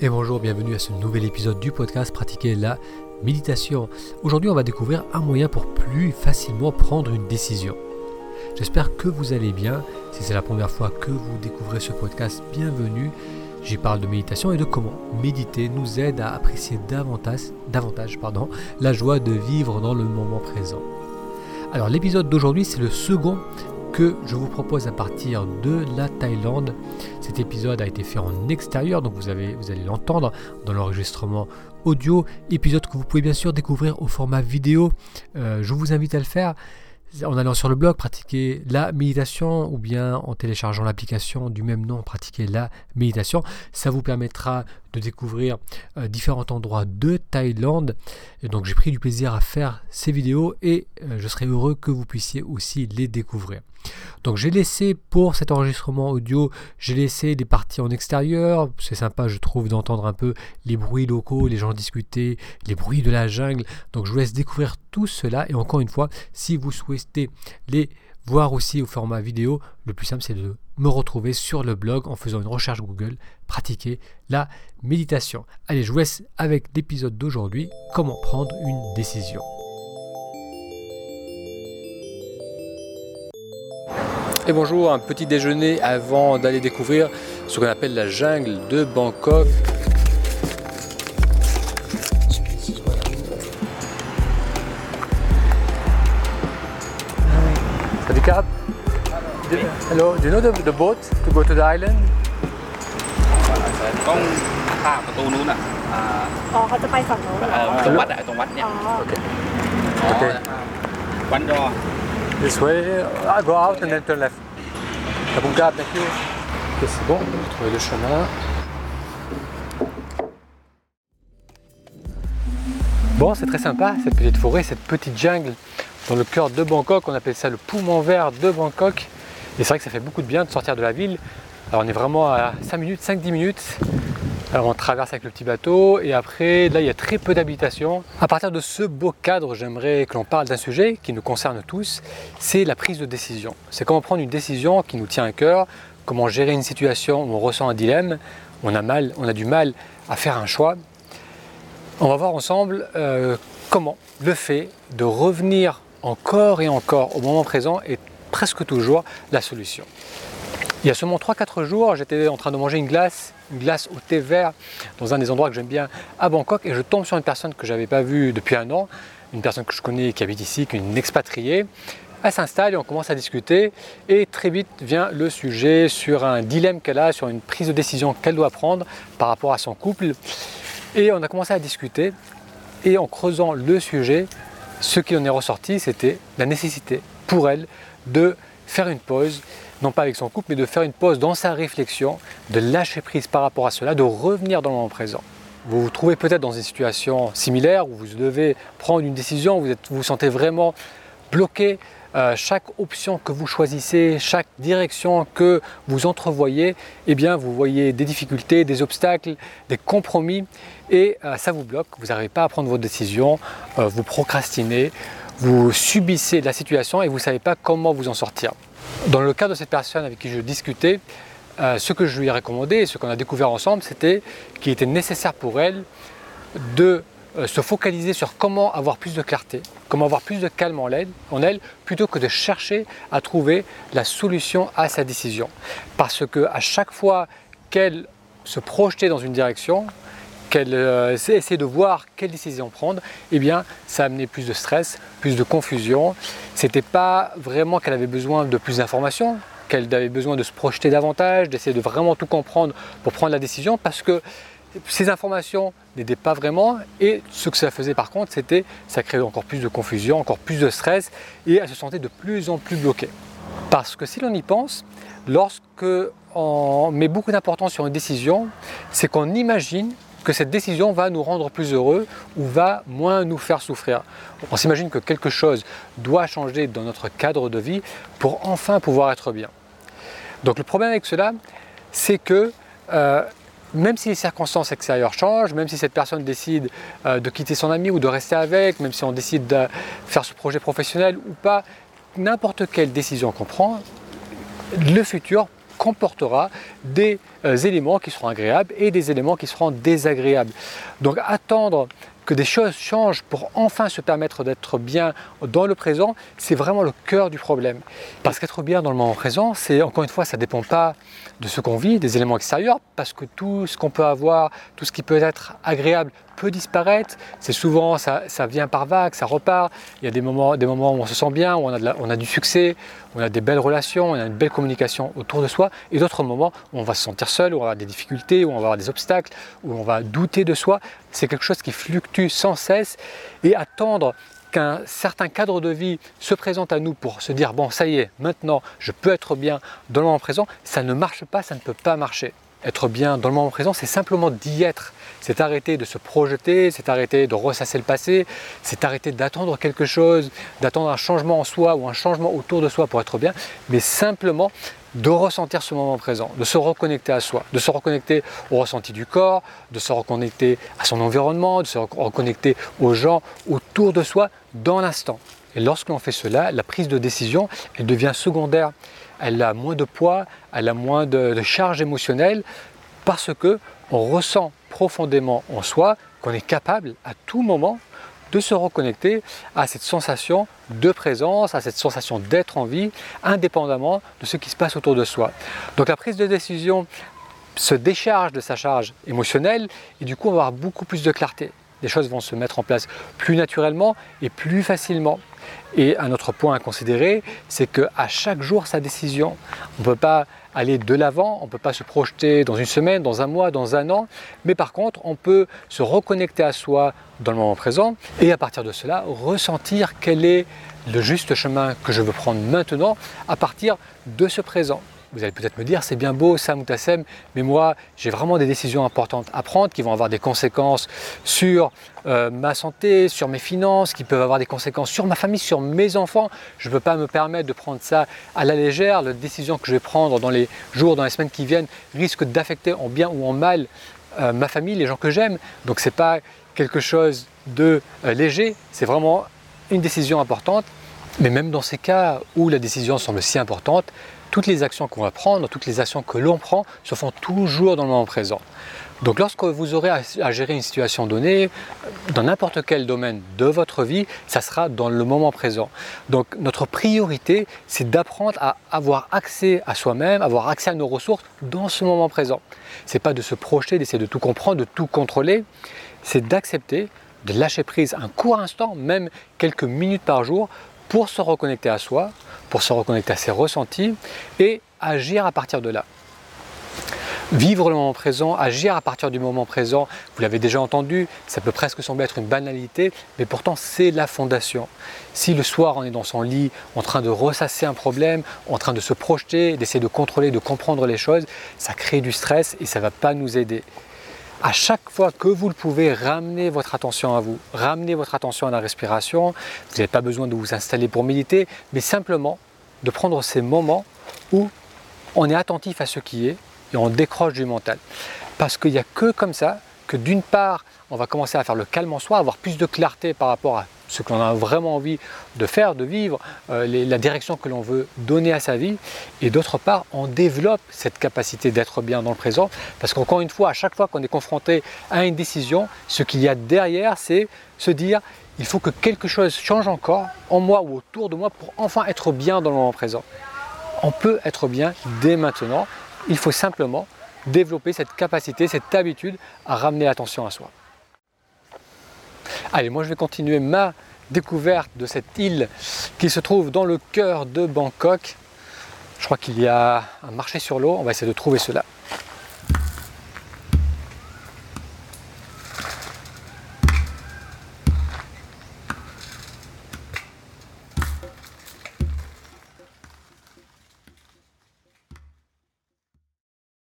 Et bonjour, bienvenue à ce nouvel épisode du podcast Pratiquer la méditation. Aujourd'hui, on va découvrir un moyen pour plus facilement prendre une décision. J'espère que vous allez bien. Si c'est la première fois que vous découvrez ce podcast, bienvenue. J'y parle de méditation et de comment méditer nous aide à apprécier davantage, davantage pardon, la joie de vivre dans le moment présent. Alors l'épisode d'aujourd'hui, c'est le second que je vous propose à partir de la Thaïlande. Cet épisode a été fait en extérieur, donc vous, avez, vous allez l'entendre dans l'enregistrement audio. Épisode que vous pouvez bien sûr découvrir au format vidéo. Euh, je vous invite à le faire en allant sur le blog, pratiquer la méditation ou bien en téléchargeant l'application du même nom, pratiquer la méditation. Ça vous permettra de découvrir euh, différents endroits de Thaïlande. Donc j'ai pris du plaisir à faire ces vidéos et euh, je serai heureux que vous puissiez aussi les découvrir. Donc j'ai laissé pour cet enregistrement audio, j'ai laissé des parties en extérieur. C'est sympa, je trouve, d'entendre un peu les bruits locaux, les gens discuter, les bruits de la jungle. Donc je vous laisse découvrir tout cela. Et encore une fois, si vous souhaitez les voir aussi au format vidéo, le plus simple c'est de me retrouver sur le blog en faisant une recherche Google, pratiquer la méditation. Allez, je vous laisse avec l'épisode d'aujourd'hui, comment prendre une décision. Et bonjour, un petit déjeuner avant d'aller découvrir ce qu'on appelle la jungle de Bangkok. do you know the, the boat to go to the island? ต้องข้ามประตูนู้นอ่ะอ่า อ๋อเขาจะไปฝั่งโน้นเหรอ เอ่อตรงวัดอ่ะตรงวัดเนี่ย อ๋อ Okay. อ๋อ โอเค วันดอ This way, I go out and then turn left. La bon Cap, thank you. Ok, c'est bon, on a trouvé le chemin. Bon, c'est très sympa cette petite forêt, cette petite jungle dans le cœur de Bangkok. On appelle ça le poumon vert de Bangkok. Et c'est vrai que ça fait beaucoup de bien de sortir de la ville. Alors on est vraiment à 5 minutes, 5-10 minutes. Alors on traverse avec le petit bateau et après là il y a très peu d'habitations. À partir de ce beau cadre, j'aimerais que l'on parle d'un sujet qui nous concerne tous, c'est la prise de décision. C'est comment prendre une décision qui nous tient à cœur, comment gérer une situation où on ressent un dilemme, on a mal, on a du mal à faire un choix. On va voir ensemble euh, comment le fait de revenir encore et encore au moment présent est presque toujours la solution. Il y a seulement 3-4 jours, j'étais en train de manger une glace, une glace au thé vert dans un des endroits que j'aime bien à Bangkok et je tombe sur une personne que je n'avais pas vue depuis un an, une personne que je connais qui habite ici, qui est une expatriée. Elle s'installe et on commence à discuter et très vite vient le sujet sur un dilemme qu'elle a, sur une prise de décision qu'elle doit prendre par rapport à son couple. Et on a commencé à discuter et en creusant le sujet, ce qui en est ressorti, c'était la nécessité pour elle de faire une pause, non pas avec son couple, mais de faire une pause dans sa réflexion, de lâcher prise par rapport à cela, de revenir dans le moment présent. Vous vous trouvez peut-être dans une situation similaire où vous devez prendre une décision, vous êtes- vous, sentez vraiment bloqué. Euh, chaque option que vous choisissez, chaque direction que vous entrevoyez, eh bien, vous voyez des difficultés, des obstacles, des compromis, et euh, ça vous bloque. Vous n'arrivez pas à prendre votre décision, euh, vous procrastinez, vous subissez la situation et vous ne savez pas comment vous en sortir. Dans le cas de cette personne avec qui je discutais, euh, ce que je lui ai recommandé et ce qu'on a découvert ensemble, c'était qu'il était nécessaire pour elle de euh, se focaliser sur comment avoir plus de clarté, comment avoir plus de calme en elle, en elle, plutôt que de chercher à trouver la solution à sa décision. Parce que à chaque fois qu'elle se projetait dans une direction, qu'elle euh, de voir quelle décision prendre, eh bien, ça amenait plus de stress, plus de confusion. C'était pas vraiment qu'elle avait besoin de plus d'informations, qu'elle avait besoin de se projeter davantage, d'essayer de vraiment tout comprendre pour prendre la décision, parce que ces informations n'aidaient pas vraiment et ce que ça faisait par contre c'était ça créait encore plus de confusion, encore plus de stress et elle se sentait de plus en plus bloquée. Parce que si l'on y pense, lorsque on met beaucoup d'importance sur une décision, c'est qu'on imagine que cette décision va nous rendre plus heureux ou va moins nous faire souffrir. On s'imagine que quelque chose doit changer dans notre cadre de vie pour enfin pouvoir être bien. Donc le problème avec cela, c'est que euh, même si les circonstances extérieures changent, même si cette personne décide euh, de quitter son ami ou de rester avec, même si on décide de faire ce projet professionnel ou pas, n'importe quelle décision qu'on prend, le futur comportera des éléments qui seront agréables et des éléments qui seront désagréables. Donc attendre que des choses changent pour enfin se permettre d'être bien dans le présent, c'est vraiment le cœur du problème. Parce qu'être bien dans le moment présent, c'est encore une fois, ça ne dépend pas de ce qu'on vit, des éléments extérieurs, parce que tout ce qu'on peut avoir, tout ce qui peut être agréable peut disparaître. C'est souvent, ça, vient par vagues, ça repart. Il y a des moments, des moments où on se sent bien, où on a, on a du succès, on a des belles relations, on a une belle communication autour de soi, et d'autres moments où on va se sentir seul, où on va avoir des difficultés, où on va avoir des obstacles, où on va douter de soi. C'est quelque chose qui fluctue sans cesse et attendre qu'un certain cadre de vie se présente à nous pour se dire bon ça y est maintenant je peux être bien dans le moment présent ça ne marche pas ça ne peut pas marcher être bien dans le moment présent c'est simplement d'y être c'est arrêter de se projeter, c'est arrêter de ressasser le passé, c'est arrêter d'attendre quelque chose, d'attendre un changement en soi ou un changement autour de soi pour être bien, mais simplement de ressentir ce moment présent, de se reconnecter à soi, de se reconnecter au ressenti du corps, de se reconnecter à son environnement, de se reconnecter aux gens autour de soi dans l'instant. Et lorsque l'on fait cela, la prise de décision, elle devient secondaire. Elle a moins de poids, elle a moins de, charge émotionnelle parce que on ressent profondément en soi qu'on est capable à tout moment de se reconnecter à cette sensation de présence, à cette sensation d'être en vie, indépendamment de ce qui se passe autour de soi. Donc la prise de décision se décharge de sa charge émotionnelle et du coup on va avoir beaucoup plus de clarté. Les choses vont se mettre en place plus naturellement et plus facilement. Et un autre point à considérer, c'est qu'à chaque jour sa décision. On ne peut pas aller de l'avant, on ne peut pas se projeter dans une semaine, dans un mois, dans un an, mais par contre on peut se reconnecter à soi dans le moment présent et à partir de cela ressentir quel est le juste chemin que je veux prendre maintenant à partir de ce présent. Vous allez peut-être me dire, c'est bien beau Sam ou Tassem, mais moi j'ai vraiment des décisions importantes à prendre qui vont avoir des conséquences sur euh, ma santé, sur mes finances, qui peuvent avoir des conséquences sur ma famille, sur mes enfants. Je ne peux pas me permettre de prendre ça à la légère. La décision que je vais prendre dans les jours, dans les semaines qui viennent risque d'affecter en bien ou en mal euh, ma famille, les gens que j'aime. Donc ce n'est pas quelque chose de euh, léger, c'est vraiment une décision importante. Mais même dans ces cas où la décision semble si importante, toutes les actions qu'on va prendre, toutes les actions que l'on prend se font toujours dans le moment présent. Donc lorsque vous aurez à, gérer une situation donnée, dans n'importe quel domaine de votre vie, ça sera dans le moment présent. Donc notre priorité, c'est d'apprendre à avoir accès à soi-même, avoir accès à nos ressources dans ce moment présent. Ce n'est pas de se projeter, d'essayer de tout comprendre, de tout contrôler, c'est d'accepter, de lâcher prise un court instant, même quelques minutes par jour, pour se reconnecter à soi, pour se reconnecter à ses ressentis et agir à partir de là. Vivre le moment présent, agir à partir du moment présent, vous l'avez déjà entendu, ça peut presque sembler être une banalité, mais pourtant c'est la fondation. Si le soir on est dans son lit en train de ressasser un problème, en train de se projeter, d'essayer de contrôler, de comprendre les choses, ça crée du stress et ça ne va pas nous aider à chaque fois que vous le pouvez, ramenez votre attention à vous, ramenez votre attention à la respiration. Vous n'avez pas besoin de vous installer pour méditer, mais simplement de prendre ces moments où on est attentif à ce qui est et on décroche du mental. Parce qu'il n'y a que comme ça que d'une part, on va commencer à faire le calme en soi, avoir plus de clarté par rapport à ce qu'on a vraiment envie de faire, de vivre, euh, la direction que l'on veut donner à sa vie. Et d'autre part, on développe cette capacité d'être bien dans le présent. Parce qu'encore une fois, à chaque fois qu'on est confronté à une décision, ce qu'il y a derrière, c'est se dire, il faut que quelque chose change encore en moi ou autour de moi pour enfin être bien dans le moment présent. On peut être bien dès maintenant. Il faut simplement développer cette capacité, cette habitude à ramener l'attention à soi. Allez, moi je vais continuer ma découverte de cette île qui se trouve dans le cœur de Bangkok. Je crois qu'il y a un marché sur l'eau, on va essayer de trouver cela.